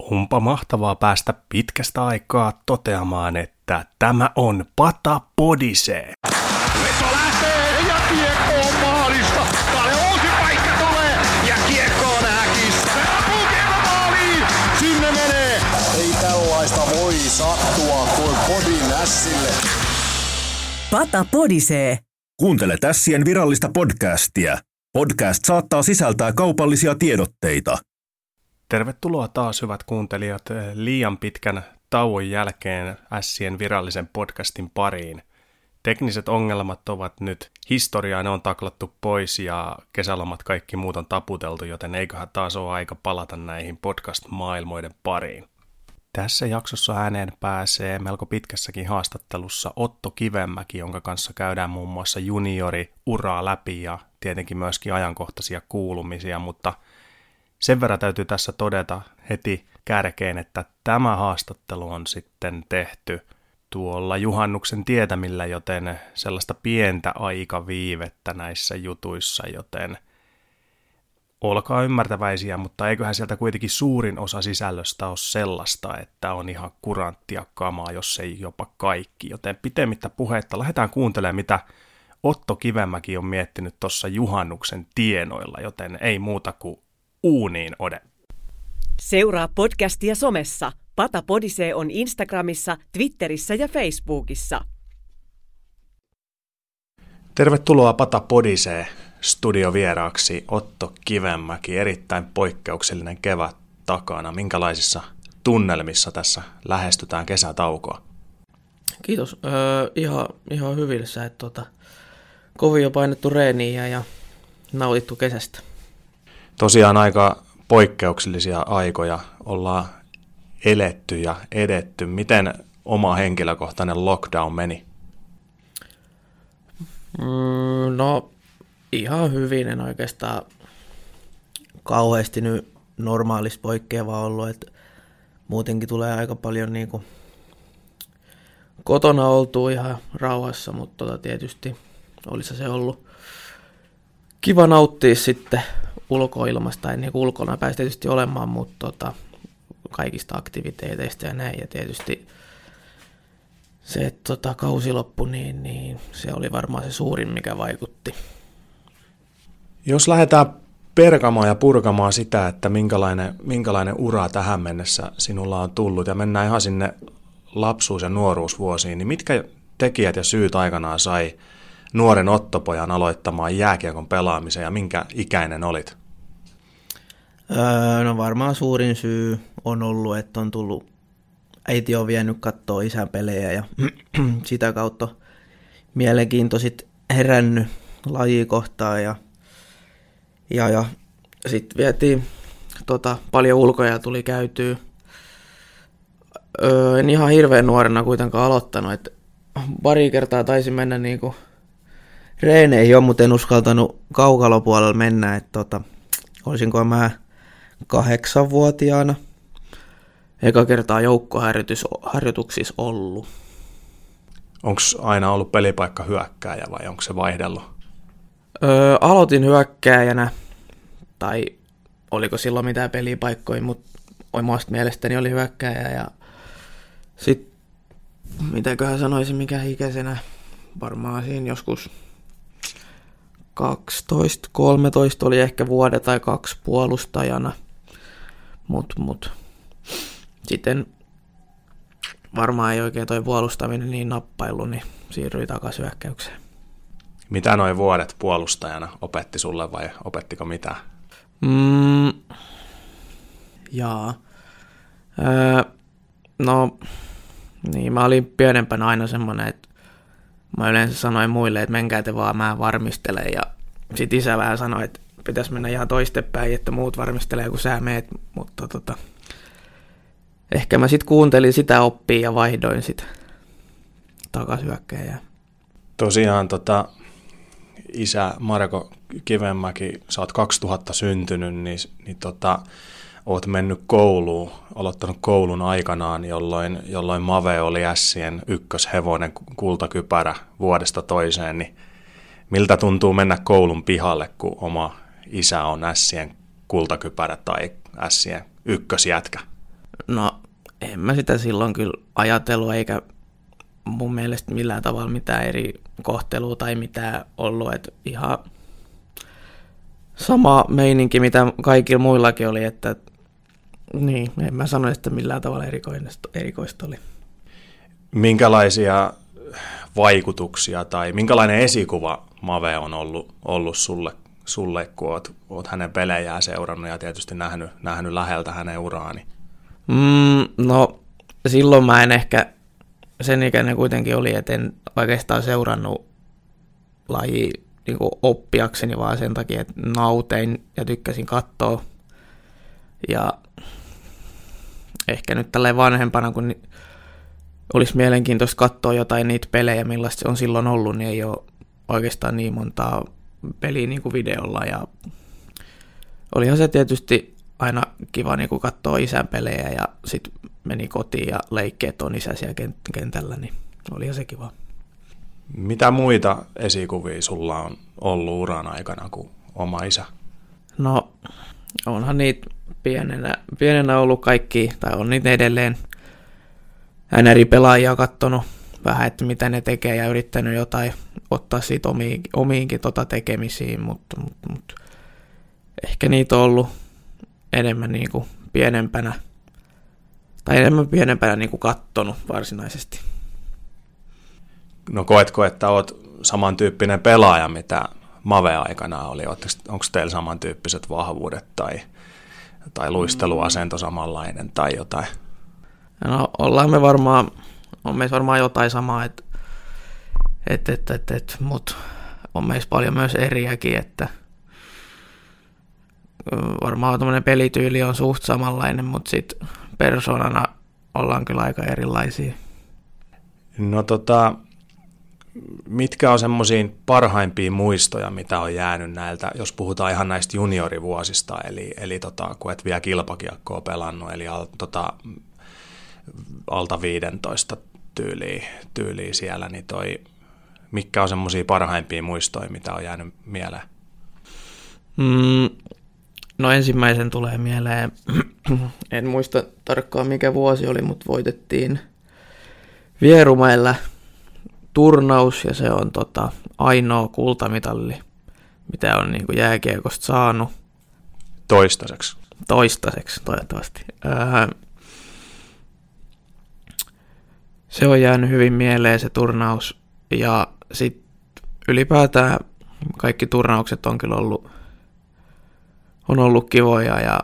Onpa mahtavaa päästä pitkästä aikaa toteamaan, että tämä on Pata Podisee. Veto lähtee ja kiekko on maalista. Kalle uusi paikka tulee ja kiekko on häkissä. Ampuu kiekko maaliin. Sinne menee. Ei tällaista voi sattua kuin Podin ässille. Pata podisee. Kuuntele Tässien virallista podcastia. Podcast saattaa sisältää kaupallisia tiedotteita. Tervetuloa taas hyvät kuuntelijat liian pitkän tauon jälkeen Ässien virallisen podcastin pariin. Tekniset ongelmat ovat nyt historiaa, ne on taklattu pois ja kesälomat kaikki muut on taputeltu, joten eiköhän taas ole aika palata näihin podcast-maailmoiden pariin. Tässä jaksossa ääneen pääsee melko pitkässäkin haastattelussa Otto Kivemäki, jonka kanssa käydään muun muassa juniori uraa läpi ja tietenkin myöskin ajankohtaisia kuulumisia, mutta sen verran täytyy tässä todeta heti kärkeen, että tämä haastattelu on sitten tehty tuolla juhannuksen tietämillä, joten sellaista pientä aikaviivettä näissä jutuissa, joten olkaa ymmärtäväisiä, mutta eiköhän sieltä kuitenkin suurin osa sisällöstä ole sellaista, että on ihan kuranttia kamaa, jos ei jopa kaikki. Joten pitemmittä puhetta lähdetään kuuntelemaan, mitä Otto Kivemäki on miettinyt tuossa juhannuksen tienoilla, joten ei muuta kuin uuniin ode. Seuraa podcastia somessa. Pata podisee on Instagramissa, Twitterissä ja Facebookissa. Tervetuloa Pata Podisee studiovieraaksi Otto Kivemäki. Erittäin poikkeuksellinen kevät takana. Minkälaisissa tunnelmissa tässä lähestytään kesätaukoa? Kiitos. Öö, ihan, ihan hyvissä, että tota, kovin jo painettu reeniä ja nautittu kesästä. Tosiaan aika poikkeuksellisia aikoja ollaan eletty ja edetty. Miten oma henkilökohtainen lockdown meni? Mm, no ihan hyvin, en oikeastaan kauheasti nyt normaalista poikkeavaa ollut, että muutenkin tulee aika paljon niin kuin kotona oltu ihan rauhassa, mutta tota tietysti olisi se ollut kiva nauttia sitten ulkoilmasta, tai niin ulkona pääsi tietysti olemaan, mutta tota, kaikista aktiviteeteista ja näin, ja tietysti se, että tota, kausi loppui, niin, niin se oli varmaan se suurin, mikä vaikutti. Jos lähdetään perkamaan ja purkamaan sitä, että minkälainen, minkälainen ura tähän mennessä sinulla on tullut, ja mennään ihan sinne lapsuus- ja nuoruusvuosiin, niin mitkä tekijät ja syyt aikanaan sai nuoren Ottopojan aloittamaan jääkiekon pelaamisen, ja minkä ikäinen olit? Öö, no varmaan suurin syy on ollut, että on tullut, äiti on vienyt katsoa isän pelejä ja sitä kautta mielenkiinto sit herännyt lajikohtaan ja, ja, ja sitten vietiin tota, paljon ulkoja tuli käytyä. Öö, en ihan hirveän nuorena kuitenkaan aloittanut, että pari kertaa taisi mennä niinku reeneihin jo, mutta en uskaltanut kaukalopuolella mennä, että tota, olisinko mä kahdeksanvuotiaana eka kertaa joukkoharjoituksissa ollut. Onko aina ollut pelipaikka hyökkääjä vai onko se vaihdellut? Öö, aloitin hyökkääjänä, tai oliko silloin mitään pelipaikkoja, mutta omasta mielestäni oli hyökkääjä. Ja sitten, mitäköhän sanoisin, mikä ikäisenä, varmaan siinä joskus 12, 13 oli ehkä vuoden tai kaksi puolustajana. Mut, mut. Sitten varmaan ei oikein toi puolustaminen niin nappailu, niin siirryi takaisin hyökkäykseen. Mitä noin vuodet puolustajana opetti sulle vai opettiko mitä? Mm, jaa. Öö, no, niin mä olin pienempänä aina semmonen, että mä yleensä sanoin muille, että menkää te vaan, mä varmistelen. Ja sit isä vähän sanoi, että pitäisi mennä ihan toistepäin, että muut varmistelee, kun sä meet. Mutta tota, ehkä mä sitten kuuntelin sitä oppia ja vaihdoin sitä takasyökkäjää. Tosiaan tota, isä Marko Kivenmäki, sä oot 2000 syntynyt, niin, niin tota, oot mennyt kouluun, aloittanut koulun aikanaan, jolloin, jolloin Mave oli Ässien ykköshevonen kultakypärä vuodesta toiseen, niin miltä tuntuu mennä koulun pihalle, kun oma isä on Ässien kultakypärä tai Ässien ykkösjätkä? mä sitä silloin kyllä ajatellut, eikä mun mielestä millään tavalla mitään eri kohtelua tai mitään ollut, että ihan sama meininki, mitä kaikilla muillakin oli, että niin, en mä sano, että millään tavalla erikoista, oli. Minkälaisia vaikutuksia tai minkälainen esikuva Mave on ollut, ollut sulle, sulle, kun oot, oot hänen pelejään seurannut ja tietysti nähnyt, nähnyt läheltä hänen uraani? Mm, no, silloin mä en ehkä, sen ikäinen kuitenkin oli, että en oikeastaan seurannut laji niin oppiakseni, vaan sen takia, että nautein ja tykkäsin katsoa. Ja ehkä nyt tälleen vanhempana, kun olisi mielenkiintoista katsoa jotain niitä pelejä, millaista se on silloin ollut, niin ei ole oikeastaan niin montaa peliä niin kuin videolla. Ja olihan se tietysti aina kiva niin kuin katsoa isän pelejä ja sitten meni kotiin ja leikkeet on isä siellä kentällä, niin olihan se kiva. Mitä muita esikuvia sulla on ollut uran aikana kuin oma isä? No, onhan niitä pienenä, pienenä ollut kaikki, tai on niitä edelleen NR-pelaajia kattonut vähän, että mitä ne tekee ja yrittänyt jotain ottaa siitä omiin, omiinkin tota tekemisiin, mutta, mutta, mutta ehkä niitä on ollut enemmän niin kuin pienempänä, tai enemmän pienempänä niin kuin kattonut varsinaisesti. No koetko, että oot samantyyppinen pelaaja, mitä Mave-aikana oli? Onko teillä samantyyppiset vahvuudet tai, tai luisteluasento samanlainen tai jotain? No ollaan me varmaan, on meissä varmaan jotain samaa, että et, et, et, et, mutta on meissä paljon myös eriäkin, että varmaan tämmöinen pelityyli on suht samanlainen, mutta sitten persoonana ollaan kyllä aika erilaisia. No tota, mitkä on semmoisia parhaimpia muistoja, mitä on jäänyt näiltä, jos puhutaan ihan näistä juniorivuosista, eli, eli tota, kun et vielä kilpakiekkoa pelannut, eli al, tota, alta 15 tyyliä, tyyliä siellä, niin toi, mitkä on semmoisia parhaimpia muistoja, mitä on jäänyt mieleen? Mm, no ensimmäisen tulee mieleen, en muista tarkkaan mikä vuosi oli, mutta voitettiin Vierumäellä turnaus ja se on tota, ainoa kultamitalli, mitä on niin kuin jääkiekosta saanut. Toistaiseksi. Toistaiseksi, toivottavasti. Öö, se on jäänyt hyvin mieleen se turnaus ja sitten ylipäätään kaikki turnaukset on kyllä ollut, on ollut kivoja ja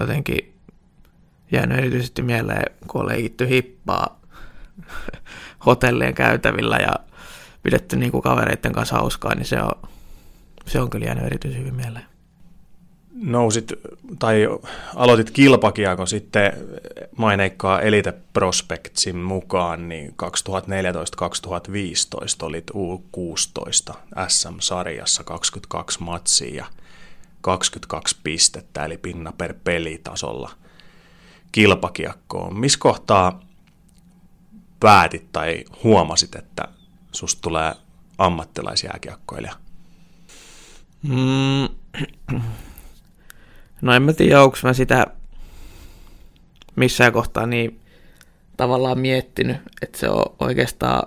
jotenkin jäänyt erityisesti mieleen, kun on leikitty hippaa hotellien käytävillä ja pidetty niin kuin kavereiden kanssa hauskaa, niin se on, se on kyllä jäänyt erityisen hyvin mieleen. Nousit tai aloitit kilpakiekon sitten maineikkaa Elite Prospectsin mukaan, niin 2014-2015 olit U16 SM-sarjassa 22 matsia ja 22 pistettä, eli pinna per pelitasolla kilpakiekkoon. Missä kohtaa päätit tai huomasit, että susta tulee ammattilaisjääkiekkoilija? Mm. No en mä tiedä, onko mä sitä missään kohtaa niin tavallaan miettinyt, että se on oikeastaan,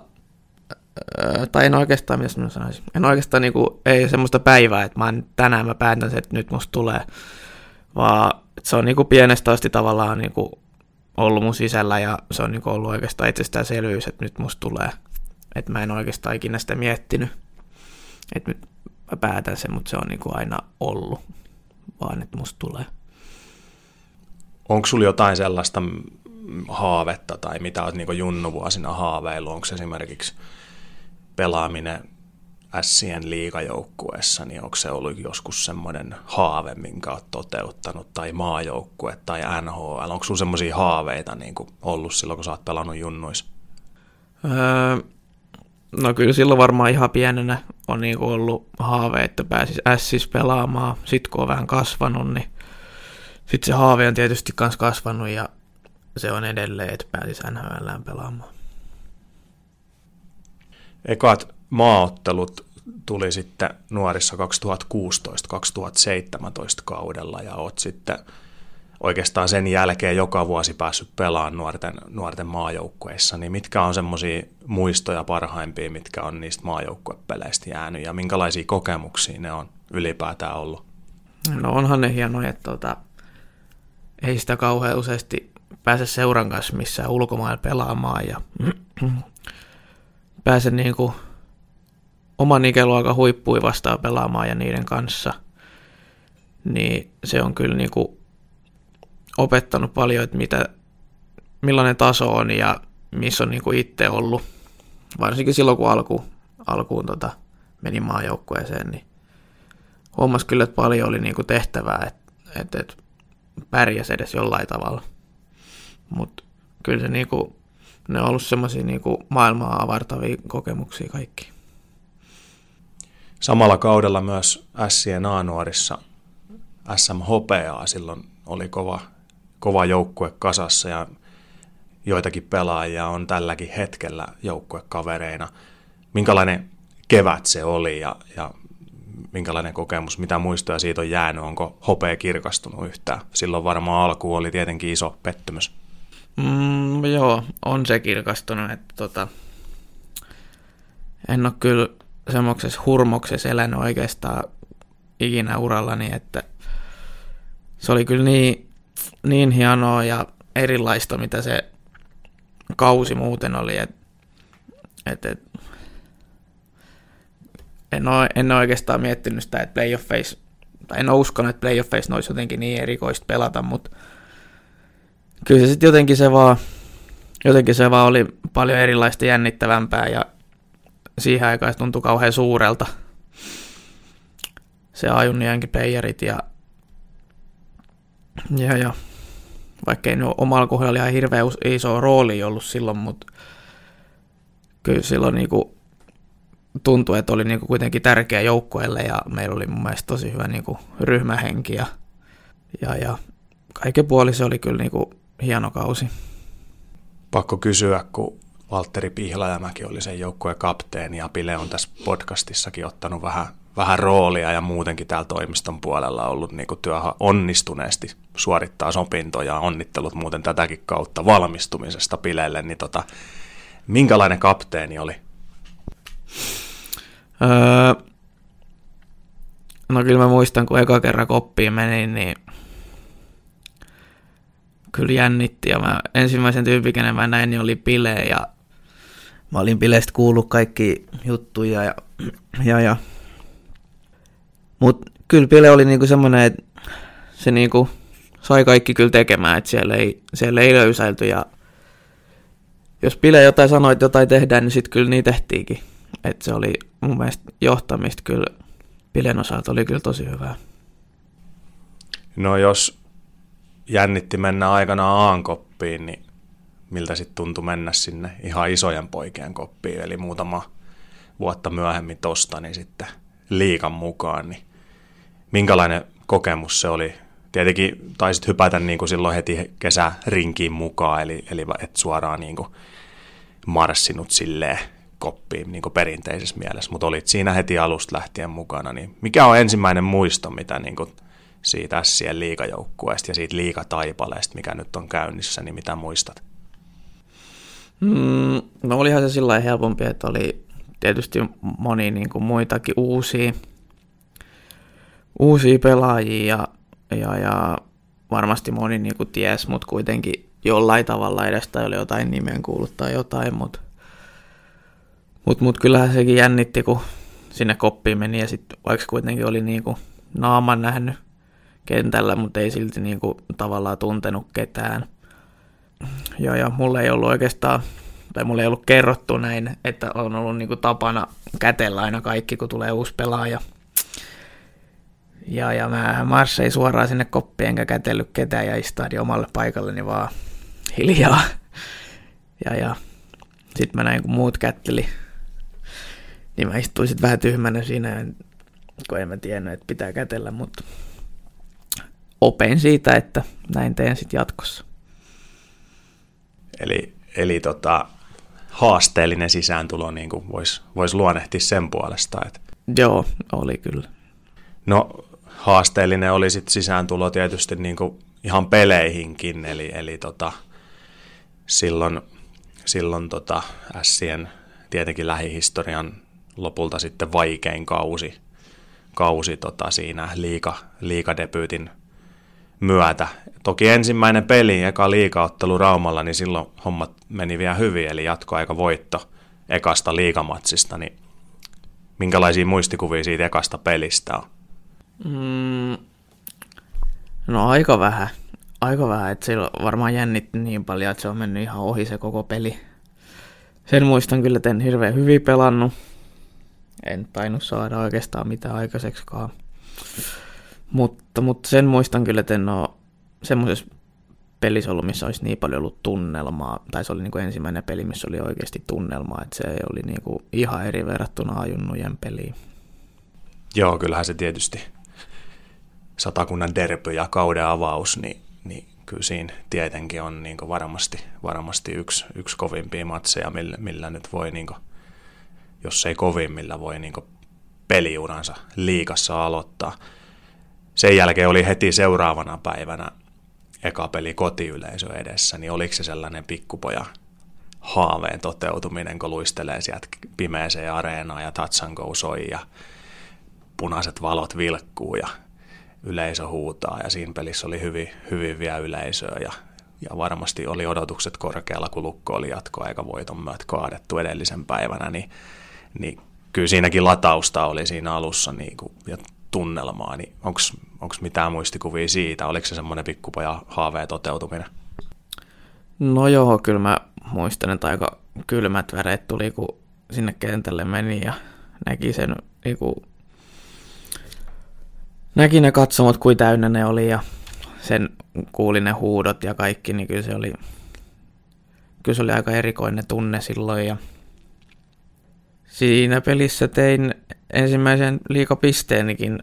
tai en oikeastaan, mitä mä sanoisin, en oikeastaan niinku, ei semmoista päivää, että mä en, tänään mä päätän sen, että nyt musta tulee, vaan se on niinku pienestä asti tavallaan niinku ollut mun sisällä ja se on niinku ollut oikeastaan itsestäänselvyys, että nyt musta tulee. Että mä en oikeastaan ikinä sitä miettinyt, että nyt mä päätän sen, mutta se on niinku aina ollut, vaan että musta tulee. Onko sulla jotain sellaista haavetta tai mitä olet niin junnuvuosina haaveillut? Onko esimerkiksi pelaaminen Sien liigajoukkueessa, niin onko se ollut joskus semmoinen haave, minkä olet toteuttanut, tai maajoukkue, tai NHL? Onko sinulla semmoisia haaveita niin kuin ollut silloin, kun sä oot pelannut junnuissa? Öö, no kyllä silloin varmaan ihan pienenä on niin kuin ollut haave, että pääsis Ssis pelaamaan. Sitten kun on vähän kasvanut, niin sitten se haave on tietysti myös kasvanut ja se on edelleen, että pääsis NHL pelaamaan. Ekat maaottelut tuli sitten nuorissa 2016-2017 kaudella ja oot sitten oikeastaan sen jälkeen joka vuosi päässyt pelaamaan nuorten, nuorten maajoukkueissa, niin mitkä on semmoisia muistoja parhaimpia, mitkä on niistä maajoukkuepeleistä jäänyt ja minkälaisia kokemuksia ne on ylipäätään ollut? No onhan ne hienoja, että tota, ei sitä kauhean useasti pääse seuran kanssa missään ulkomailla pelaamaan ja pääse niin kuin oman ikäluokan huippui vastaan pelaamaan ja niiden kanssa, niin se on kyllä niin kuin opettanut paljon, että mitä, millainen taso on ja missä on niin kuin itse ollut. Varsinkin silloin, kun alku, alkuun tota, meni maajoukkueeseen, niin huomasi kyllä, että paljon oli niin kuin tehtävää, että, että, pärjäsi edes jollain tavalla. Mutta kyllä se niin kuin, ne on ollut semmoisia niin maailmaa avartavia kokemuksia kaikki. Samalla kaudella myös Sien A-nuorissa SM Hopeaa silloin oli kova, kova joukkue kasassa ja joitakin pelaajia on tälläkin hetkellä joukkuekavereina. Minkälainen kevät se oli ja, ja minkälainen kokemus, mitä muistoja siitä on jäänyt, onko hopea kirkastunut yhtään? Silloin varmaan alku oli tietenkin iso pettymys. Mm, joo, on se kirkastunut, että tota, en ole kyllä semmoisessa hurmoksessa elänyt oikeastaan ikinä urallani, että se oli kyllä niin, niin hienoa ja erilaista, mitä se kausi muuten oli, että et, et, en, ole, en ole oikeastaan miettinyt sitä, että playoffeissa, tai en ole uskonut, että playoffeissa olisi jotenkin niin erikoista pelata, mutta kyllä se sitten jotenkin se vaan, jotenkin se vaan oli paljon erilaista jännittävämpää ja siihen aikaan se tuntui kauhean suurelta. Se Ajuniankin playerit ja, ja, ja vaikka ei omalla kohdalla ihan hirveän iso rooli ollut silloin, mutta kyllä silloin niinku tuntui, että oli niinku kuitenkin tärkeä joukkueelle ja meillä oli mun mielestä tosi hyvä niinku ryhmähenki ja, ja, ja kaiken puoli se oli kyllä niinku hieno kausi. Pakko kysyä, kun Valtteri Pihlajamäki oli sen joukkueen kapteeni ja Pile on tässä podcastissakin ottanut vähän, vähän roolia ja muutenkin täällä toimiston puolella ollut niin kuin työhön onnistuneesti suorittaa sopintoja. Onnittelut muuten tätäkin kautta valmistumisesta Pilelle, niin tota, minkälainen kapteeni oli? Öö, no kyllä mä muistan, kun eka kerran koppiin menin, niin kyllä jännitti. Ja mä ensimmäisen tyypin, kenen mä näin, niin oli Pile ja mä olin Pilestä kuullut kaikki juttuja ja, ja, ja. Mut kyllä Pile oli niinku semmoinen, että se niinku sai kaikki kyllä tekemään, että siellä ei, siellä ei löysäilty ja jos Pile jotain sanoi, että jotain tehdään, niin sitten kyllä niin tehtiinkin. Että se oli mun mielestä johtamista kyllä Pilen osalta oli kyllä tosi hyvää. No jos jännitti mennä aikana aankoppiin, niin miltä sitten tuntui mennä sinne ihan isojen poikien koppiin, eli muutama vuotta myöhemmin tosta, niin sitten liikan mukaan, niin minkälainen kokemus se oli? Tietenkin taisit hypätä niin kuin silloin heti kesärinkiin mukaan, eli, eli et suoraan niin kuin marssinut silleen koppiin niin kuin perinteisessä mielessä, mutta olit siinä heti alusta lähtien mukana, niin mikä on ensimmäinen muisto, mitä niin kuin siitä Sien liikajoukkueesta ja siitä liikataipaleesta, mikä nyt on käynnissä, niin mitä muistat? Mm, no olihan se sillä helpompi, että oli tietysti moni niin kuin muitakin uusia, uusia pelaajia ja, ja, ja varmasti moni niin kuin ties, mutta kuitenkin jollain tavalla edes tai oli jotain nimen kuullut tai jotain, mutta mut, mut kyllähän sekin jännitti, kun sinne koppiin meni ja sitten vaikka kuitenkin oli niin kuin naaman nähnyt kentällä, mutta ei silti niin kuin tavallaan tuntenut ketään – ja, ja mulle ei ollut oikeastaan, tai mulle ei ollut kerrottu näin, että on ollut niin kuin tapana kätellä aina kaikki, kun tulee uusi pelaaja. Ja, ja mä marssein suoraan sinne koppiin, enkä kätellyt ketään ja istahdin omalle paikalleni vaan hiljaa. Ja, ja sitten mä näin, kun muut kätteli, niin mä istuin sitten vähän tyhmänä siinä, kun en mä tiennyt, että pitää kätellä, mutta opein siitä, että näin teen sitten jatkossa. Eli, eli tota, haasteellinen sisääntulo, niin kuin voisi vois luonnehtia sen puolesta. Että... Joo, oli kyllä. No haasteellinen oli sitten sisääntulo tietysti niin kuin ihan peleihinkin, eli, eli tota, silloin, silloin tota Sien tietenkin lähihistorian lopulta sitten vaikein kausi, kausi tota siinä liika, liikadebyytin myötä. Toki ensimmäinen peli, eka liikaottelu Raumalla, niin silloin hommat meni vielä hyvin, eli jatkoaika voitto ekasta liikamatsista, niin minkälaisia muistikuvia siitä ekasta pelistä on? Mm, no aika vähän. Aika vähän, että se varmaan jännitti niin paljon, että se on mennyt ihan ohi se koko peli. Sen muistan kyllä, että en hirveän hyvin pelannut. En tainnut saada oikeastaan mitään aikaiseksikaan. Mutta, mutta sen muistan kyllä, että en ole semmoisessa pelissä ollut, missä olisi niin paljon ollut tunnelmaa, tai se oli niin kuin ensimmäinen peli, missä oli oikeasti tunnelmaa, että se oli niin kuin ihan eri verrattuna ajunnujen peliin. Joo, kyllähän se tietysti satakunnan derby ja kauden avaus, niin, niin kyllä siinä tietenkin on niin varmasti, varmasti yksi, yksi kovimpia matseja, millä, millä nyt voi, niin kuin, jos ei kovin, millä voi niin peliuransa liikassa aloittaa. Sen jälkeen oli heti seuraavana päivänä eka peli kotiyleisö edessä, niin oliko se sellainen pikkupoja haaveen toteutuminen, kun luistelee sieltä pimeeseen areenaan ja Tatsan Go soi ja punaiset valot vilkkuu ja yleisö huutaa ja siinä pelissä oli hyvin, hyvin vielä yleisöä ja, ja varmasti oli odotukset korkealla, kun Lukko oli jatkoaika voiton myötä kaadettu edellisen päivänä, niin, niin kyllä siinäkin latausta oli siinä alussa niin kuin, ja tunnelmaa, niin onko mitään muistikuvia siitä? Oliko se semmoinen pikkupoja haaveen toteutuminen? No joo, kyllä mä muistan, että aika kylmät väreet tuli, kun sinne kentälle meni ja näki sen niinku, näki ne katsomot, kuin täynnä ne oli ja sen kuuli ne huudot ja kaikki, niin kyllä se oli, kyllä se oli aika erikoinen tunne silloin ja siinä pelissä tein ensimmäisen liikapisteenikin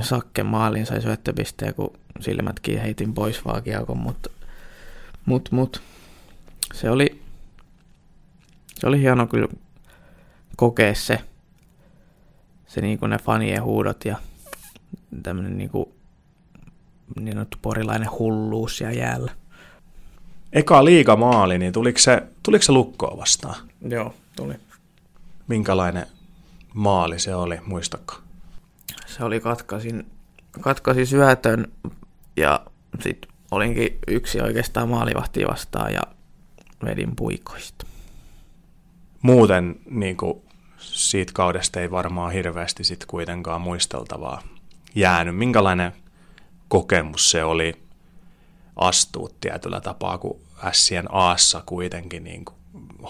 Sakke maaliin sai syöttöpisteen, kun silmätkin heitin pois vaakiakon, mutta mut, mut, se oli, se oli hieno kyllä kokea se, se niinku ne fanien huudot ja tämmönen niinku niin sanottu porilainen hulluus ja jäällä. Eka liiga maali, niin tuliko se, tuliko se lukkoa vastaan? Joo, tuli. Minkälainen maali se oli, muistatko? Se oli katkaisin, katkaisin syötön ja sitten olinkin yksi oikeastaan maalivahti vastaan ja vedin puikoista. Muuten niin kuin siitä kaudesta ei varmaan hirveästi sit kuitenkaan muisteltavaa jäänyt. Minkälainen kokemus se oli astua tietyllä tapaa, kun Sien Aassa kuitenkin niin kuin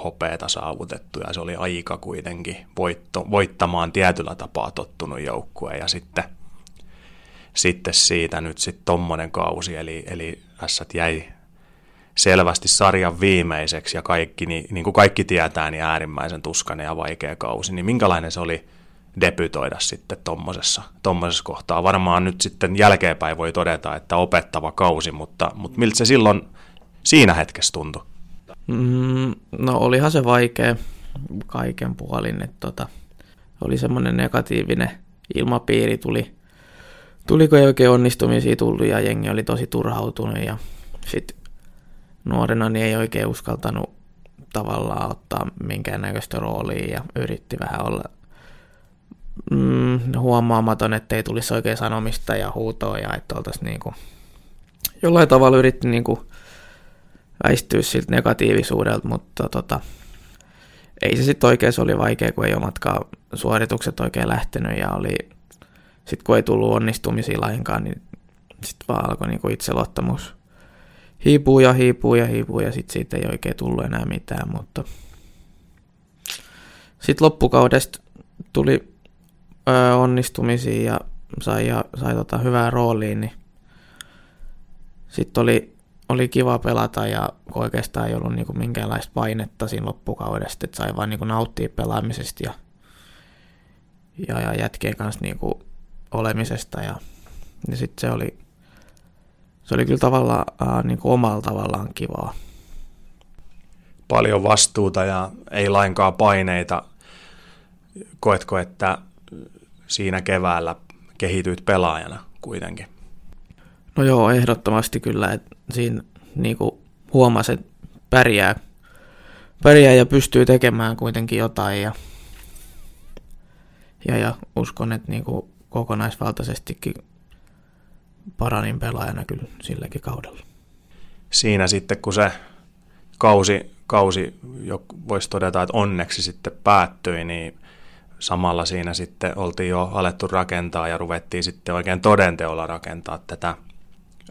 hopeeta saavutettu ja se oli aika kuitenkin voitto, voittamaan tietyllä tapaa tottunut joukkue ja sitten, sitten siitä nyt sitten tommonen kausi, eli, eli S jäi selvästi sarjan viimeiseksi ja kaikki, niin, niin kuin kaikki tietää, niin äärimmäisen tuskainen ja vaikea kausi, niin minkälainen se oli debytoida sitten tommosessa, tommosessa kohtaa. Varmaan nyt sitten jälkeenpäin voi todeta, että opettava kausi, mutta, mutta miltä se silloin siinä hetkessä tuntui? Mm, no olihan se vaikea kaiken puolin, että tota, oli semmoinen negatiivinen ilmapiiri, tuli, tuliko ei oikein onnistumisia tullut ja jengi oli tosi turhautunut ja sitten nuorena niin ei oikein uskaltanut tavallaan ottaa minkäännäköistä roolia ja yritti vähän olla mm, huomaamaton, ettei tulisi oikein sanomista ja huutoa ja että oltaisiin niinku, jollain tavalla yritti niinku väistyä siltä negatiivisuudelta, mutta tota, ei se sitten oikein, se oli vaikea, kun ei omatkaan suoritukset oikein lähtenyt ja oli, sitten kun ei tullut onnistumisia lainkaan, niin sitten vaan alkoi niinku itseluottamus hiipuu ja hiipuu ja hiipuu ja sitten siitä ei oikein tullut enää mitään, mutta sitten loppukaudesta tuli ö, onnistumisia ja sai, ja, sai tota hyvää rooliin, niin sitten oli oli kiva pelata ja oikeastaan ei ollut niinku minkäänlaista painetta siinä loppukaudesta, että sai vaan niinku nauttia pelaamisesta ja, ja, ja jätkien kanssa niinku olemisesta ja, ja sitten se oli, se oli kyllä tavallaan äh, niinku omalla tavallaan kivaa. Paljon vastuuta ja ei lainkaan paineita. Koetko, että siinä keväällä kehityt pelaajana kuitenkin? No joo, ehdottomasti kyllä, että siinä niin kuin huomasi, että pärjää, pärjää ja pystyy tekemään kuitenkin jotain ja, ja, ja uskon, että niin kuin kokonaisvaltaisestikin paranin pelaajana kyllä silläkin kaudella. Siinä sitten, kun se kausi, kausi jo voisi todeta, että onneksi sitten päättyi, niin samalla siinä sitten oltiin jo alettu rakentaa ja ruvettiin sitten oikein todenteolla rakentaa tätä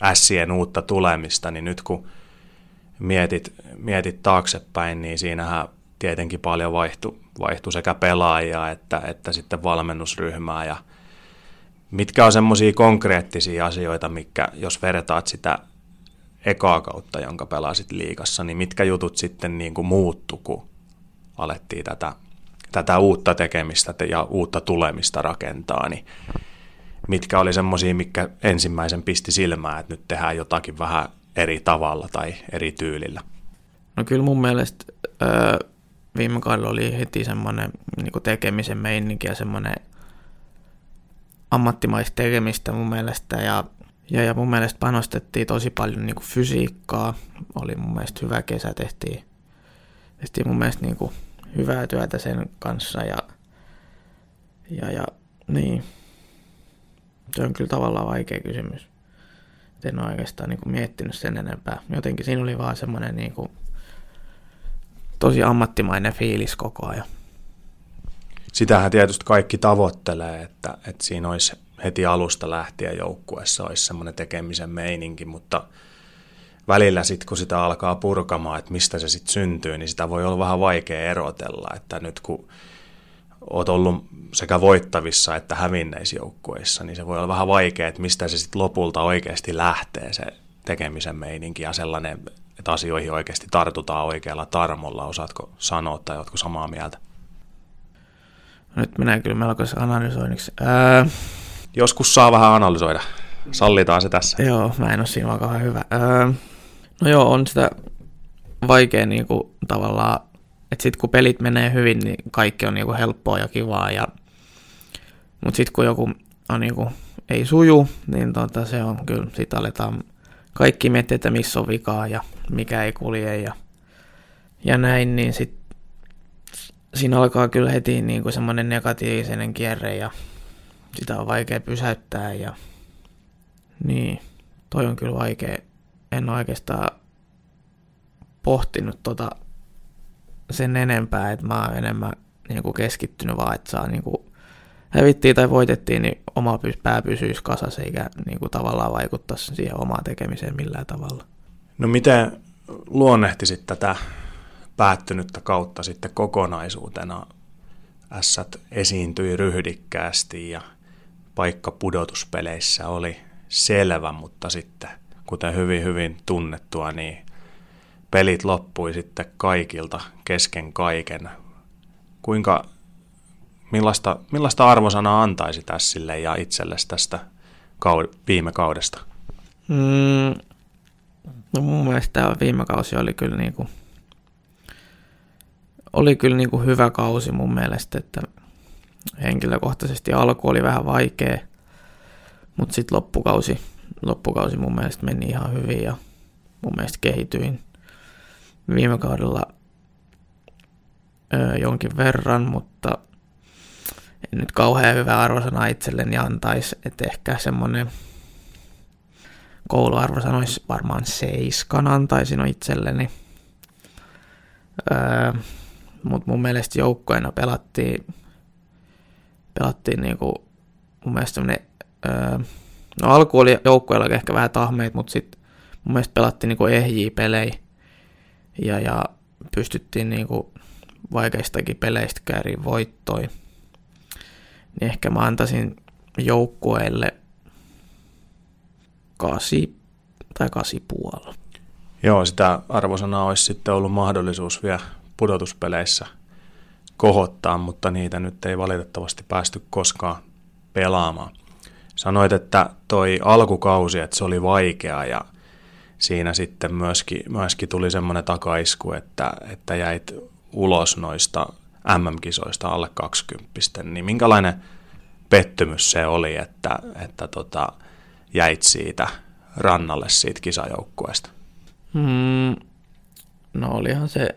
ässien uutta tulemista, niin nyt kun mietit, mietit taaksepäin, niin siinähän tietenkin paljon vaihtui, vaihtui sekä pelaajia että, että sitten valmennusryhmää. Ja mitkä on semmoisia konkreettisia asioita, mikä jos vertaat sitä ekaa kautta, jonka pelasit liikassa, niin mitkä jutut sitten niin kuin muuttu, kun alettiin tätä, tätä uutta tekemistä ja uutta tulemista rakentaa, niin mitkä oli semmoisia, mikä ensimmäisen pisti silmään, että nyt tehdään jotakin vähän eri tavalla tai eri tyylillä? No kyllä mun mielestä viime kaudella oli heti semmoinen niin tekemisen meininki ja semmoinen ammattimaista tekemistä mun mielestä ja, ja, ja mun mielestä panostettiin tosi paljon niin fysiikkaa, oli mun mielestä hyvä kesä, tehtiin, tehtiin mun mielestä niin hyvää työtä sen kanssa ja, ja, ja niin, se on kyllä tavallaan vaikea kysymys. En ole oikeastaan niin kuin miettinyt sen enempää. Jotenkin siinä oli vaan semmoinen niin kuin tosi ammattimainen fiilis koko ajan. Sitähän tietysti kaikki tavoittelee, että, että siinä olisi heti alusta lähtien joukkueessa olisi semmoinen tekemisen meininki, mutta välillä sitten kun sitä alkaa purkamaan, että mistä se sitten syntyy, niin sitä voi olla vähän vaikea erotella, että nyt kun oot ollut sekä voittavissa että hävinneissä joukkueissa, niin se voi olla vähän vaikea, että mistä se sitten lopulta oikeasti lähtee se tekemisen meininki ja sellainen, että asioihin oikeasti tartutaan oikealla tarmolla. Osaatko sanoa tai oletko samaa mieltä? Nyt menee kyllä melkoisen analysoinniksi. Ää... Joskus saa vähän analysoida. Sallitaan se tässä. Joo, mä en ole siinä vaan hyvä. Ää... No joo, on sitä vaikea niin kuin, tavallaan että sitten kun pelit menee hyvin, niin kaikki on niinku helppoa ja kivaa. Ja... Mutta sitten kun joku on niinku, ei suju, niin tota, se on kyllä, sitten aletaan kaikki miettiä, että missä on vikaa ja mikä ei kulje ja, ja näin, niin sitten siinä alkaa kyllä heti niin kuin semmoinen negatiivinen kierre ja sitä on vaikea pysäyttää ja niin, toi on kyllä vaikea. En oikeastaan pohtinut tota sen enempää, että mä oon enemmän niin kuin keskittynyt vaan, että saa niin kuin hävittiin tai voitettiin, niin oma pää pysyisi kasassa eikä niin kuin tavallaan vaikuttaisi siihen omaan tekemiseen millään tavalla. No miten luonnehtisit tätä päättynyttä kautta sitten kokonaisuutena? Ässät esiintyi ryhdikkäästi ja paikka pudotuspeleissä oli selvä, mutta sitten kuten hyvin hyvin tunnettua, niin pelit loppui sitten kaikilta kesken kaiken. Kuinka, millaista, millaista arvosanaa antaisi Tässille ja itsellesi tästä kaud- viime kaudesta? Mm, no mun mielestä tämä viime kausi oli kyllä niinku, oli kyllä niinku hyvä kausi mun mielestä, että henkilökohtaisesti alku oli vähän vaikea, mutta sitten loppukausi, loppukausi mun mielestä meni ihan hyvin ja mun mielestä kehityin viime kaudella öö, jonkin verran, mutta en nyt kauhean hyvä arvosana itselleni antaisi, että ehkä semmoinen kouluarvosana olisi varmaan seiskan antaisin itselleni. Öö, mutta mun mielestä joukkoina pelattiin, pelattiin niinku, mun mielestä semmoinen, öö, no alku oli joukkoilla ehkä vähän tahmeet, mutta sitten mun mielestä pelattiin niinku ehjiä pelejä, ja, ja pystyttiin niin kuin vaikeistakin peleistä kääriin voittoi. Niin ehkä mä antaisin joukkueelle kasi tai kasi puolella. Joo, sitä arvosanaa olisi sitten ollut mahdollisuus vielä pudotuspeleissä kohottaa, mutta niitä nyt ei valitettavasti päästy koskaan pelaamaan. Sanoit, että toi alkukausi, että se oli vaikea ja siinä sitten myöskin, myöskin tuli semmoinen takaisku, että, että jäit ulos noista MM-kisoista alle 20, niin minkälainen pettymys se oli, että, että tota, jäit siitä rannalle siitä kisajoukkueesta? Mm, no olihan se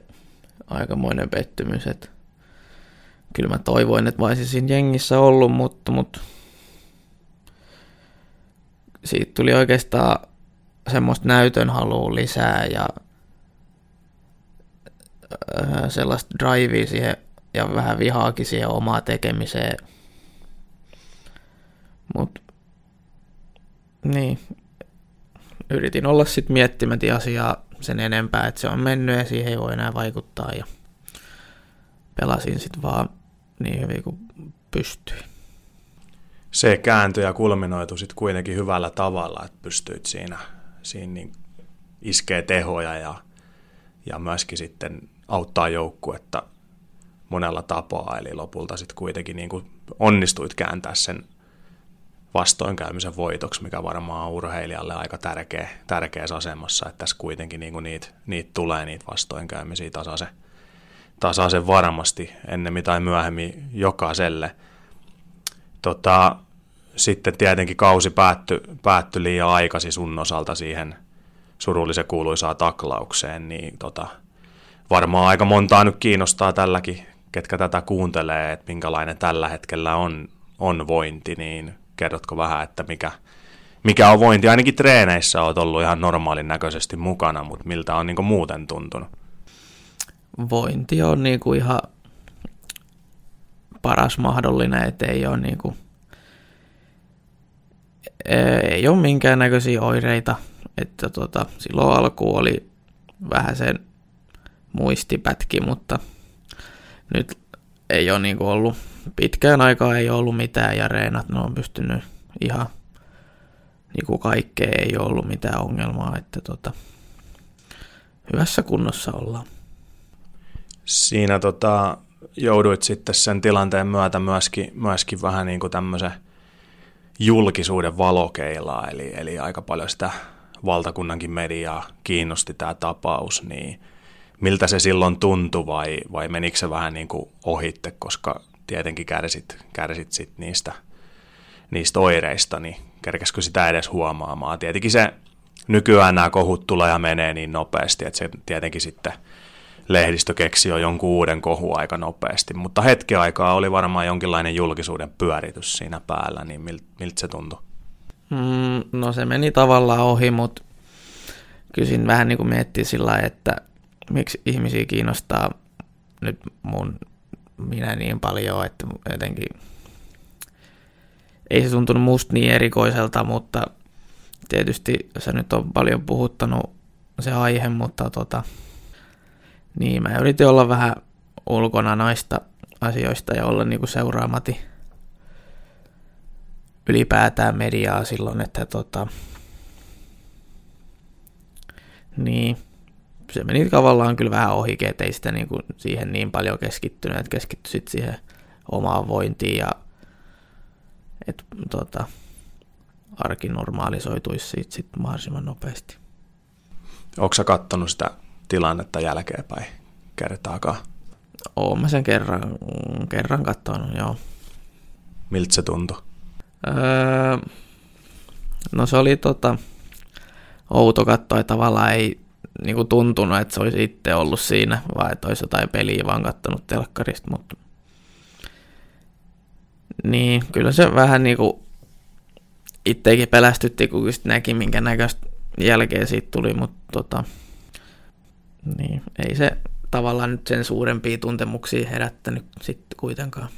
aikamoinen pettymys, että kyllä mä toivoin, että mä olisin siinä jengissä ollut, mutta, mutta siitä tuli oikeastaan semmoista näytön halua lisää ja äh, sellaista drivea siihen ja vähän vihaakin siihen omaa tekemiseen. Mutta niin, yritin olla sitten miettimättä asiaa sen enempää, että se on mennyt ja siihen ei voi enää vaikuttaa ja pelasin sitten vaan niin hyvin kuin pystyi. Se kääntyi ja kulminoitu sitten kuitenkin hyvällä tavalla, että pystyit siinä, siinä niin iskee tehoja ja, ja myöskin sitten auttaa joukkuetta monella tapaa, eli lopulta sitten kuitenkin niin kuin onnistuit kääntää sen vastoinkäymisen voitoksi, mikä varmaan on urheilijalle aika tärkeä, tärkeässä asemassa, että tässä kuitenkin niin kuin niitä, niitä tulee niitä vastoinkäymisiä tasaisen, tasaisen varmasti ennemmin tai myöhemmin jokaiselle. Tota, sitten tietenkin kausi päättyi, päättyi liian aikaisin sun osalta siihen surullisen kuuluisaan taklaukseen, niin tota, varmaan aika montaa nyt kiinnostaa tälläkin, ketkä tätä kuuntelee, että minkälainen tällä hetkellä on, on vointi, niin kerrotko vähän, että mikä, mikä on vointi? Ainakin treeneissä olet ollut ihan normaalin näköisesti mukana, mutta miltä on niin muuten tuntunut? Vointi on niin kuin ihan paras mahdollinen, että ei ole, niin kuin, ei ole minkäännäköisiä oireita. Että tota, silloin alku oli vähän sen muistipätki, mutta nyt ei ole niin ollut pitkään aikaa ei ollut mitään ja reenat ne on pystynyt ihan niin kuin kaikkea ei ole ollut mitään ongelmaa, että tota, hyvässä kunnossa ollaan. Siinä tota, jouduit sitten sen tilanteen myötä myöskin, myöskin vähän niin kuin tämmöisen julkisuuden valokeilaa, eli, eli aika paljon sitä valtakunnankin mediaa kiinnosti tämä tapaus, niin miltä se silloin tuntui vai, vai menikö se vähän niin kuin ohitte, koska tietenkin kärsit, kärsit sit niistä, niistä oireista, niin kerkeskö sitä edes huomaamaan. Tietenkin se nykyään nämä kohut tulee ja menee niin nopeasti, että se tietenkin sitten lehdistö keksi jo jonkun uuden kohu aika nopeasti, mutta hetki aikaa oli varmaan jonkinlainen julkisuuden pyöritys siinä päällä, niin miltä milt se tuntui? Mm, no se meni tavallaan ohi, mutta kysin vähän niin kuin miettii sillä että miksi ihmisiä kiinnostaa nyt mun minä niin paljon, että jotenkin ei se tuntunut musta niin erikoiselta, mutta tietysti se nyt on paljon puhuttanut se aihe, mutta tota, niin mä yritin olla vähän ulkona noista asioista ja olla niinku seuraamati ylipäätään mediaa silloin, että tota, niin, se meni tavallaan kyllä vähän ohi, että ei sitä niin kuin siihen niin paljon keskittynyt, että keskittyi sitten siihen omaan vointiin ja että tota, arki normalisoituisi siitä sitten mahdollisimman nopeasti. Onko sä kattonut sitä tilannetta jälkeenpäin kertaakaan? Oon mä sen kerran, kerran katsonut, joo. Miltä se tuntui? Öö, no se oli tota, outo katsoa, että tavallaan ei niin kuin tuntunut, että se olisi itse ollut siinä, vai että olisi jotain peliä vaan kattonut telkkarista, mutta niin, kyllä se vähän niin kuin itsekin pelästytti, kun just näki, minkä näköistä jälkeen siitä tuli, mutta tota, niin, ei se tavallaan nyt sen suurempia tuntemuksia herättänyt sitten kuitenkaan.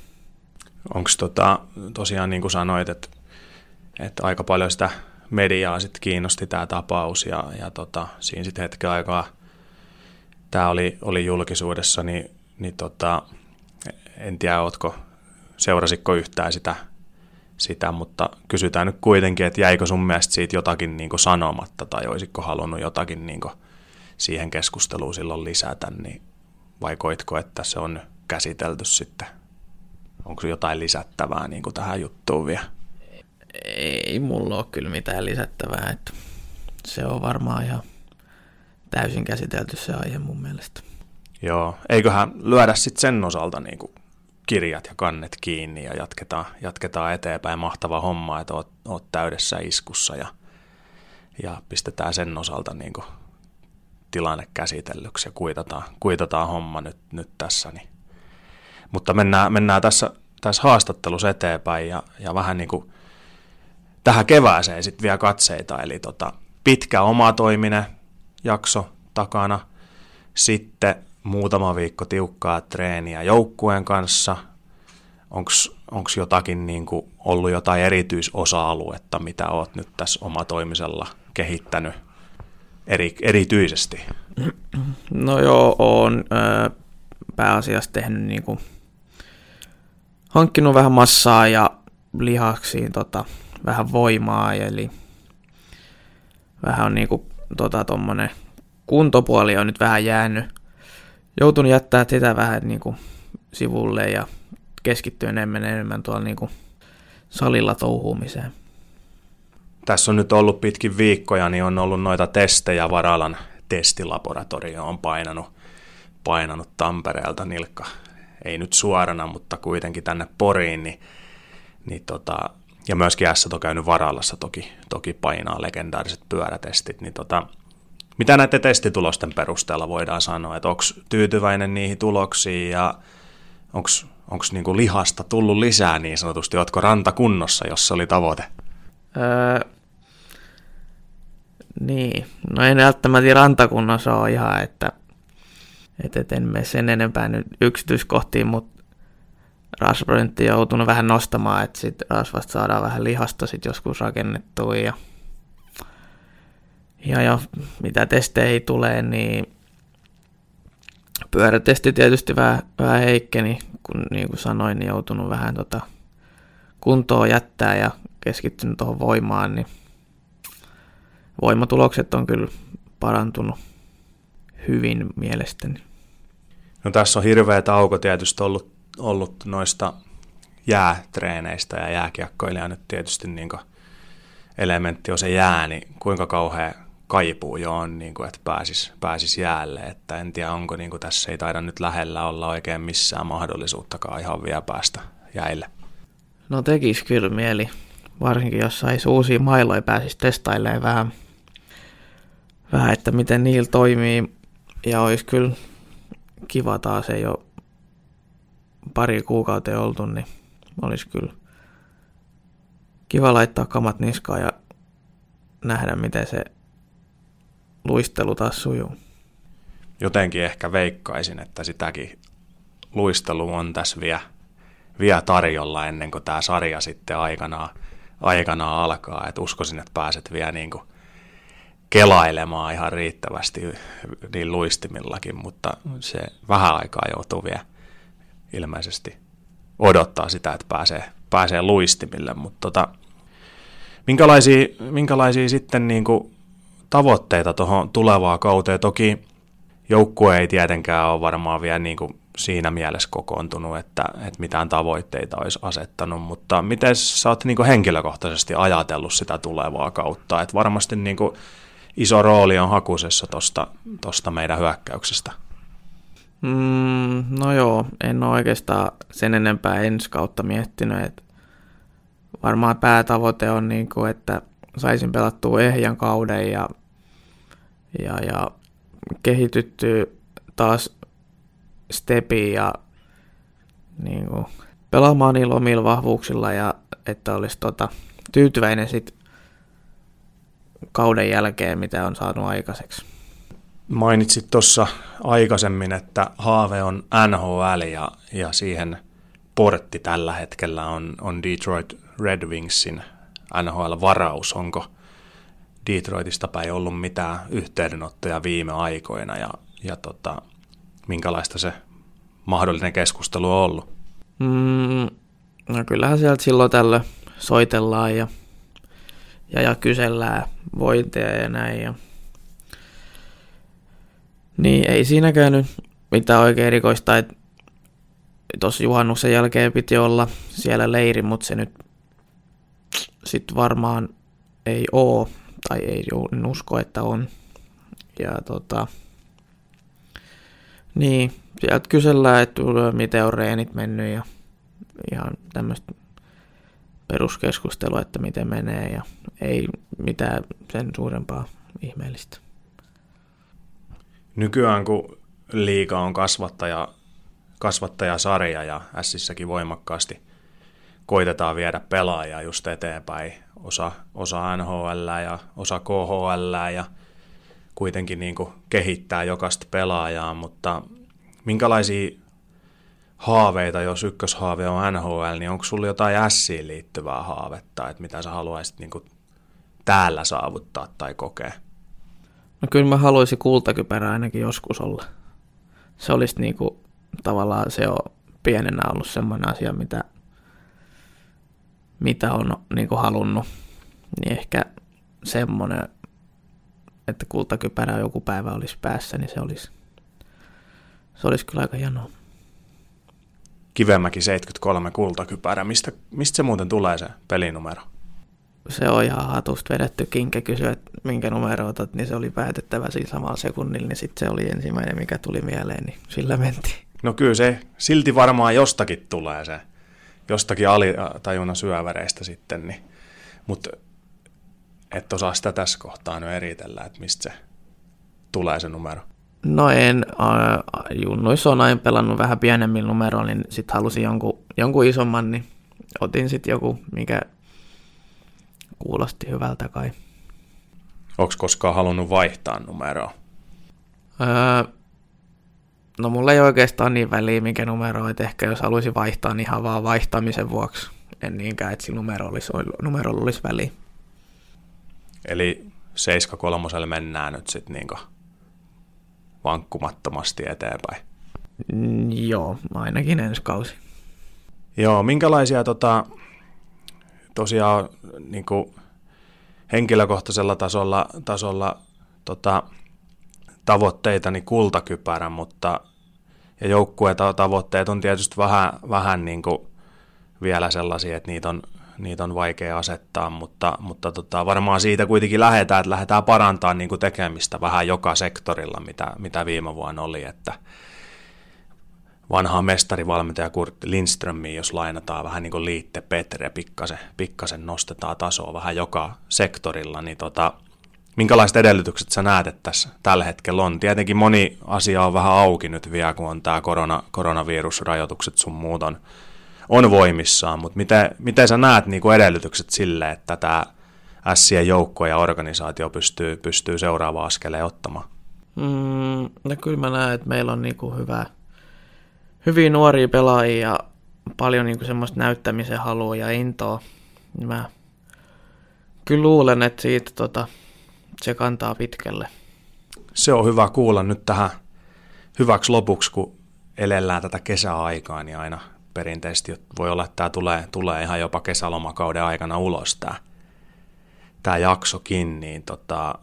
Onko tota, tosiaan niin kuin sanoit, että, että aika paljon sitä mediaa sitten kiinnosti tämä tapaus ja, ja tota, siinä sitten hetken aikaa tämä oli, oli julkisuudessa, niin, niin tota, en tiedä, ootko, seurasitko yhtään sitä, sitä, mutta kysytään nyt kuitenkin, että jäikö sun mielestä siitä jotakin niin sanomatta tai olisiko halunnut jotakin niin siihen keskusteluun silloin lisätä, niin vai koitko, että se on käsitelty sitten? Onko jotain lisättävää niin tähän juttuun vielä? ei mulla ole kyllä mitään lisättävää, että se on varmaan ihan täysin käsitelty se aihe mun mielestä. Joo, eiköhän lyödä sitten sen osalta niin kuin kirjat ja kannet kiinni ja jatketaan, jatketaan eteenpäin. Mahtava homma, että oot, oot täydessä iskussa ja, ja pistetään sen osalta niin kuin tilanne käsitellyksi ja kuitataan, kuitataan homma nyt, nyt tässä. Niin. Mutta mennään, mennään tässä, tässä haastattelussa eteenpäin ja, ja vähän niin kuin tähän kevääseen sitten vielä katseita. Eli tota, pitkä omatoiminen jakso takana, sitten muutama viikko tiukkaa treeniä joukkueen kanssa. Onko jotakin niin kuin, ollut jotain erityisosa-aluetta, mitä oot nyt tässä omatoimisella kehittänyt eri, erityisesti? No joo, on pääasiassa tehnyt niin kuin, hankkinut vähän massaa ja lihaksiin tota, vähän voimaa, eli vähän on niinku tota tommonen kuntopuoli on nyt vähän jäänyt. Joutunut jättää sitä vähän niinku sivulle ja keskittyä enemmän enemmän tuolla niinku salilla touhuumiseen. Tässä on nyt ollut pitkin viikkoja, niin on ollut noita testejä. Varalan testilaboratorio on painanut, painanut Tampereelta nilkka. Ei nyt suorana, mutta kuitenkin tänne Poriin, niin, niin tota, ja myöskin S on käynyt Varalassa toki, toki painaa legendaariset pyörätestit, niin tota, mitä näiden testitulosten perusteella voidaan sanoa, että onko tyytyväinen niihin tuloksiin ja onko niinku lihasta tullut lisää niin sanotusti, oletko ranta kunnossa, jos se oli tavoite? Öö, niin, no en välttämättä rantakunnossa ole ihan, että, että en mene sen enempää nyt yksityiskohtiin, mutta rasvaprosentti joutunut vähän nostamaan, että sit rasvasta saadaan vähän lihasta sit joskus rakennettua ja, ja, ja mitä testeihin tulee, niin pyörätesti tietysti vähän, vähän heikkeni, kun niin kuin sanoin, niin joutunut vähän tota kuntoon jättää ja keskittynyt tuohon voimaan, niin voimatulokset on kyllä parantunut hyvin mielestäni. No tässä on hirveä tauko tietysti ollut ollut noista jäätreeneistä ja jääkiekkoilija nyt tietysti niin elementti on se jää, niin kuinka kauhean kaipuu jo on, niin kuin, että pääsis, pääsis jäälle. Että en tiedä, onko niin kuin, tässä ei taida nyt lähellä olla oikein missään mahdollisuuttakaan ihan vielä päästä jäille. No tekisi kyllä mieli, varsinkin jos saisi uusia mailoja pääsisi testailemaan vähän, vähän, että miten niillä toimii. Ja olisi kyllä kiva taas ei ole pari kuukautta oltu, niin olisi kyllä kiva laittaa kamat niskaan ja nähdä, miten se luistelu taas sujuu. Jotenkin ehkä veikkaisin, että sitäkin luistelu on tässä vielä, vielä tarjolla ennen kuin tämä sarja sitten aikanaan, aikanaan alkaa. Et uskoisin, että pääset vielä niin kuin kelailemaan ihan riittävästi niin luistimillakin, mutta se vähän aikaa joutuu vielä ilmeisesti odottaa sitä, että pääsee, pääsee luistimille, mutta tota, minkälaisia, minkälaisia sitten niin kuin tavoitteita tuohon tulevaan kauteen? Toki joukkue ei tietenkään ole varmaan vielä niin kuin siinä mielessä kokoontunut, että, että mitään tavoitteita olisi asettanut, mutta miten sä oot niin kuin henkilökohtaisesti ajatellut sitä tulevaa kautta? Että varmasti niin kuin iso rooli on hakusessa tuosta meidän hyökkäyksestä. Mm, no joo, en ole oikeastaan sen enempää ensi kautta miettinyt, että varmaan päätavoite on, niin kuin, että saisin pelattua ehjän kauden ja, ja, ja kehitytty taas stepiin ja niin kuin, pelaamaan niillä omilla vahvuuksilla ja että olisi tota, tyytyväinen sit kauden jälkeen, mitä on saanut aikaiseksi. Mainitsit tuossa aikaisemmin, että haave on NHL ja, ja siihen portti tällä hetkellä on, on Detroit Red Wingsin NHL-varaus. Onko Detroitista päin ollut mitään yhteydenottoja viime aikoina ja, ja tota, minkälaista se mahdollinen keskustelu on ollut? Mm, no kyllähän sieltä silloin tällä soitellaan ja, ja, ja kysellään vointeja ja näin. Ja niin ei siinä käynyt mitään oikein erikoista, että tuossa juhannuksen jälkeen piti olla siellä leiri, mutta se nyt sitten varmaan ei oo, tai ei en usko, että on. Ja tota, niin, sieltä kysellään, että miten on reenit mennyt ja ihan tämmöistä peruskeskustelu, että miten menee ja ei mitään sen suurempaa ihmeellistä. Nykyään kun liiga on kasvattaja, kasvattajasarja ja Sissäkin voimakkaasti koitetaan viedä pelaajia just eteenpäin, osa, osa NHL ja osa KHL ja kuitenkin niin kuin kehittää jokaista pelaajaa, mutta minkälaisia haaveita, jos ykköshaave on NHL, niin onko sulla jotain Siin liittyvää haavetta, että mitä sä haluaisit niin kuin täällä saavuttaa tai kokea? No kyllä mä haluaisin kultakypärä ainakin joskus olla. Se olisi niin kuin, tavallaan se on pienenä ollut semmoinen asia, mitä, mitä on niin kuin halunnut. Niin ehkä semmoinen, että kultakypärä joku päivä olisi päässä, niin se olisi, se olisi kyllä aika hienoa. Kivemäki 73 kultakypärä. Mistä, mistä se muuten tulee se pelinumero? Se on ihan hatusta vedetty. Kinke kysyi, että minkä numero otat, niin se oli päätettävä siinä samalla sekunnilla, niin sitten se oli ensimmäinen, mikä tuli mieleen, niin sillä mentiin. No kyllä se silti varmaan jostakin tulee se, jostakin alitajunna syöväreistä sitten, niin, mutta et osaa sitä tässä kohtaa nyt eritellä, että mistä se tulee se numero. No en, äh, junnuissa on aina pelannut vähän pienemmillä numeroilla, niin sitten halusin jonkun, jonkun isomman, niin otin sitten joku, mikä kuulosti hyvältä kai. Onko koskaan halunnut vaihtaa numeroa? Öö, no mulla ei oikeastaan niin väliä, mikä numero, että ehkä jos haluaisin vaihtaa, niin ihan vaan vaihtamisen vuoksi. En niinkään, että sillä numero olisi, numerolla olisi väliä. Eli 7-3 mennään nyt sitten niinku vankkumattomasti eteenpäin. Mm, joo, ainakin ensi kausi. Joo, minkälaisia tota, tosiaan niin kuin henkilökohtaisella tasolla, tasolla tota, tavoitteita niin kultakypärä, mutta ja joukkueen tavoitteet on tietysti vähän, vähän niin kuin vielä sellaisia, että niitä on, niitä on vaikea asettaa, mutta, mutta tota, varmaan siitä kuitenkin lähdetään, että lähdetään parantamaan niin kuin tekemistä vähän joka sektorilla, mitä, mitä viime vuonna oli, että vanhaa mestarivalmentaja Kurt Lindströmiin, jos lainataan vähän niin kuin liitte Petre, pikkasen, pikkasen nostetaan tasoa vähän joka sektorilla, niin tota, minkälaiset edellytykset sä näet, että tässä tällä hetkellä on? Tietenkin moni asia on vähän auki nyt vielä, kun on tämä korona, koronavirusrajoitukset sun muut on, on voimissaan, mutta miten, miten sä näet niin kuin edellytykset sille, että tämä Sien joukko ja organisaatio pystyy, pystyy seuraava askeleen ottamaan? Mm, no kyllä mä näen, että meillä on niin kuin hyvä, hyviä nuoria pelaajia ja paljon niin kuin semmoista näyttämisen halua ja intoa. Mä kyllä luulen, että siitä tota, se kantaa pitkälle. Se on hyvä kuulla nyt tähän hyväksi lopuksi, kun elellään tätä kesäaikaa, niin aina perinteisesti voi olla, että tämä tulee, tulee ihan jopa kesälomakauden aikana ulos tämä, tämä jaksokin, niin tota,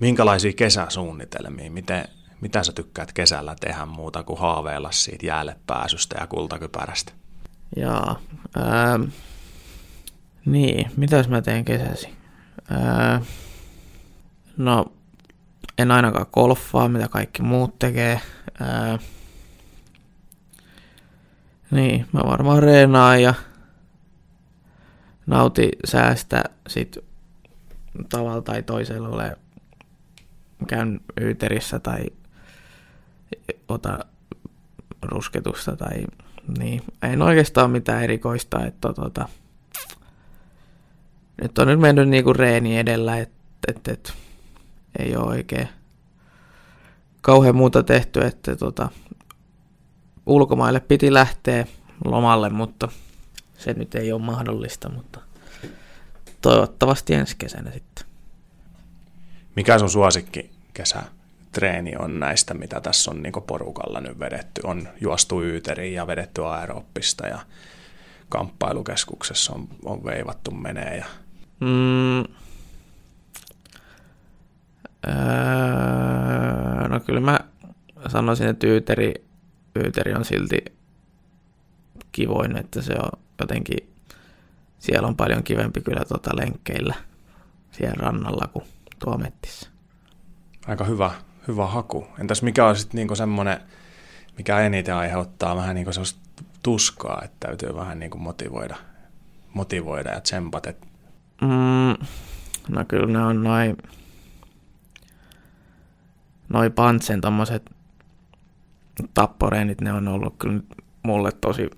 minkälaisia kesäsuunnitelmia, miten, mitä sä tykkäät kesällä tehdä muuta kuin haaveilla siitä jäälle pääsystä ja kultakypärästä? Jaa, ää, niin, mitäs mä teen kesäsi? Ää, no, en ainakaan golfaa, mitä kaikki muut tekee. Ää, niin, mä varmaan reenaan ja nauti säästä sit tavalla tai toisella ole käyn yyterissä tai ota rusketusta tai niin. En oikeastaan mitään erikoista, että tota, nyt on nyt mennyt niinku reeni edellä, että et, et, ei ole oikein kauhean muuta tehty, että tota, ulkomaille piti lähteä lomalle, mutta se nyt ei ole mahdollista, mutta toivottavasti ensi kesänä sitten. Mikä sun suosikki kesä treeni on näistä, mitä tässä on niin porukalla nyt vedetty. On juostu yyteriin ja vedetty aerooppista ja kamppailukeskuksessa on, on veivattu menee. Ja... Mm. Öö, no kyllä mä sanoisin, että yyteri, yyteri on silti kivoin, että se on jotenkin, siellä on paljon kivempi kyllä tuota lenkkeillä siellä rannalla kuin Tuomettissä. Aika hyvä, hyvä haku. Entäs mikä on sitten niinku semmoinen, mikä eniten aiheuttaa vähän niinku sellaista tuskaa, että täytyy vähän niinku motivoida motivoida ja tsempata? Mm, no kyllä ne on noin noi pantsen tommoset tapporeenit, ne on ollut kyllä mulle tosi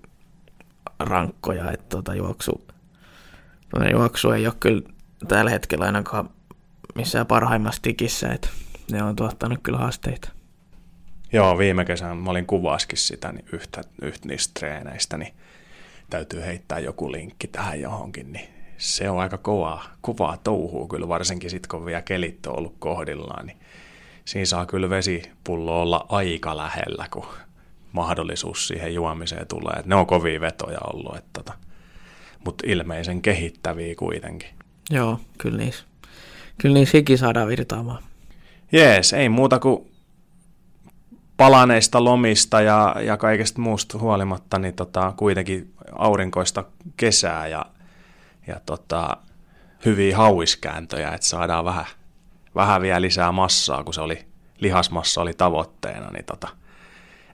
rankkoja, että tota juoksu, tuonne juoksu ei ole kyllä tällä hetkellä ainakaan missään parhaimmassa tikissä, että ne on tuottanut kyllä haasteita. Joo, viime kesänä mä olin kuvaskin sitä niin yhtä, yhtä niistä treeneistä, niin täytyy heittää joku linkki tähän johonkin, niin se on aika kovaa, kovaa touhua kyllä, varsinkin sitten kun vielä kelit on ollut kohdillaan, niin siinä saa kyllä vesipullo olla aika lähellä, kun mahdollisuus siihen juomiseen tulee. Et ne on kovia vetoja ollut, että tota, mutta ilmeisen kehittäviä kuitenkin. Joo, kyllä niissä, kyllä niissä hiki saadaan virtaamaan. Jees, ei muuta kuin palaneista lomista ja, ja kaikesta muusta huolimatta, niin tota, kuitenkin aurinkoista kesää ja, ja tota, hyviä hauiskääntöjä, että saadaan vähän, vähän vielä lisää massaa, kun se oli, lihasmassa oli tavoitteena, niin tota,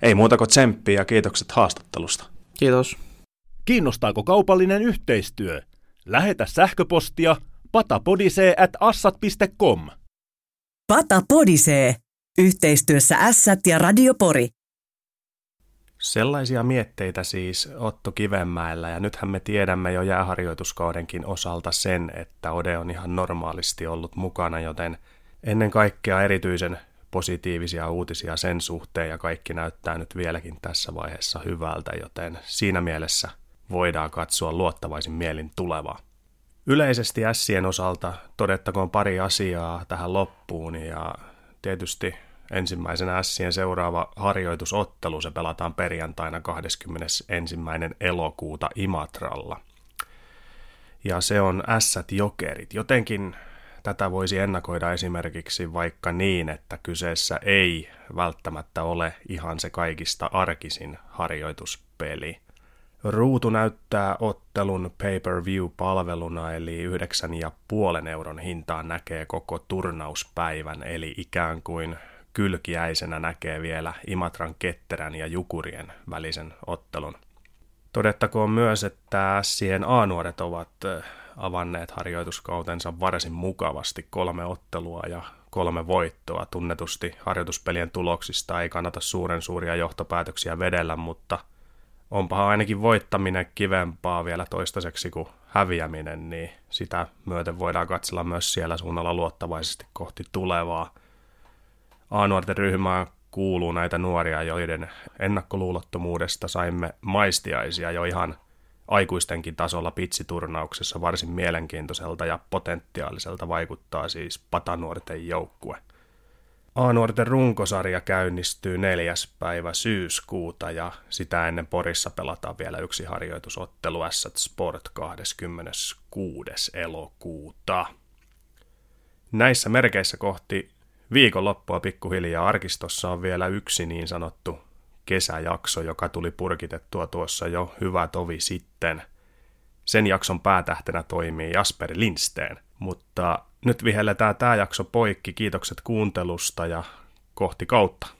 ei muuta kuin tsemppiä ja kiitokset haastattelusta. Kiitos. Kiinnostaako kaupallinen yhteistyö? Lähetä sähköpostia patapodisee at assat.com. Pata Podisee. Yhteistyössä Ässät ja Radiopori. Sellaisia mietteitä siis Otto Kivenmäellä, ja nythän me tiedämme jo jääharjoituskaudenkin osalta sen, että Ode on ihan normaalisti ollut mukana, joten ennen kaikkea erityisen positiivisia uutisia sen suhteen, ja kaikki näyttää nyt vieläkin tässä vaiheessa hyvältä, joten siinä mielessä voidaan katsoa luottavaisin mielin tulevaa. Yleisesti Sien osalta todettakoon pari asiaa tähän loppuun, ja tietysti ensimmäisenä Sien seuraava harjoitusottelu, se pelataan perjantaina 21. elokuuta Imatralla. Ja se on Ässät Jokerit. Jotenkin tätä voisi ennakoida esimerkiksi vaikka niin, että kyseessä ei välttämättä ole ihan se kaikista arkisin harjoituspeli. Ruutu näyttää ottelun pay-per-view-palveluna, eli 9,5 euron hintaan näkee koko turnauspäivän, eli ikään kuin kylkiäisenä näkee vielä Imatran ketterän ja Jukurien välisen ottelun. Todettakoon myös, että siihen A-nuoret ovat avanneet harjoituskautensa varsin mukavasti kolme ottelua ja kolme voittoa. Tunnetusti harjoituspelien tuloksista ei kannata suuren suuria johtopäätöksiä vedellä, mutta onpahan ainakin voittaminen kivempaa vielä toistaiseksi kuin häviäminen, niin sitä myöten voidaan katsella myös siellä suunnalla luottavaisesti kohti tulevaa. A-nuorten ryhmään kuuluu näitä nuoria, joiden ennakkoluulottomuudesta saimme maistiaisia jo ihan aikuistenkin tasolla pitsiturnauksessa varsin mielenkiintoiselta ja potentiaaliselta vaikuttaa siis patanuorten joukkue. A-nuorten runkosarja käynnistyy neljäs päivä syyskuuta ja sitä ennen Porissa pelataan vielä yksi harjoitusottelu Assat Sport 26. elokuuta. Näissä merkeissä kohti viikonloppua pikkuhiljaa arkistossa on vielä yksi niin sanottu kesäjakso, joka tuli purkitettua tuossa jo hyvä tovi sitten. Sen jakson päätähtenä toimii Jasper Lindsteen, mutta nyt vihelletään tämä jakso poikki. Kiitokset kuuntelusta ja kohti kautta.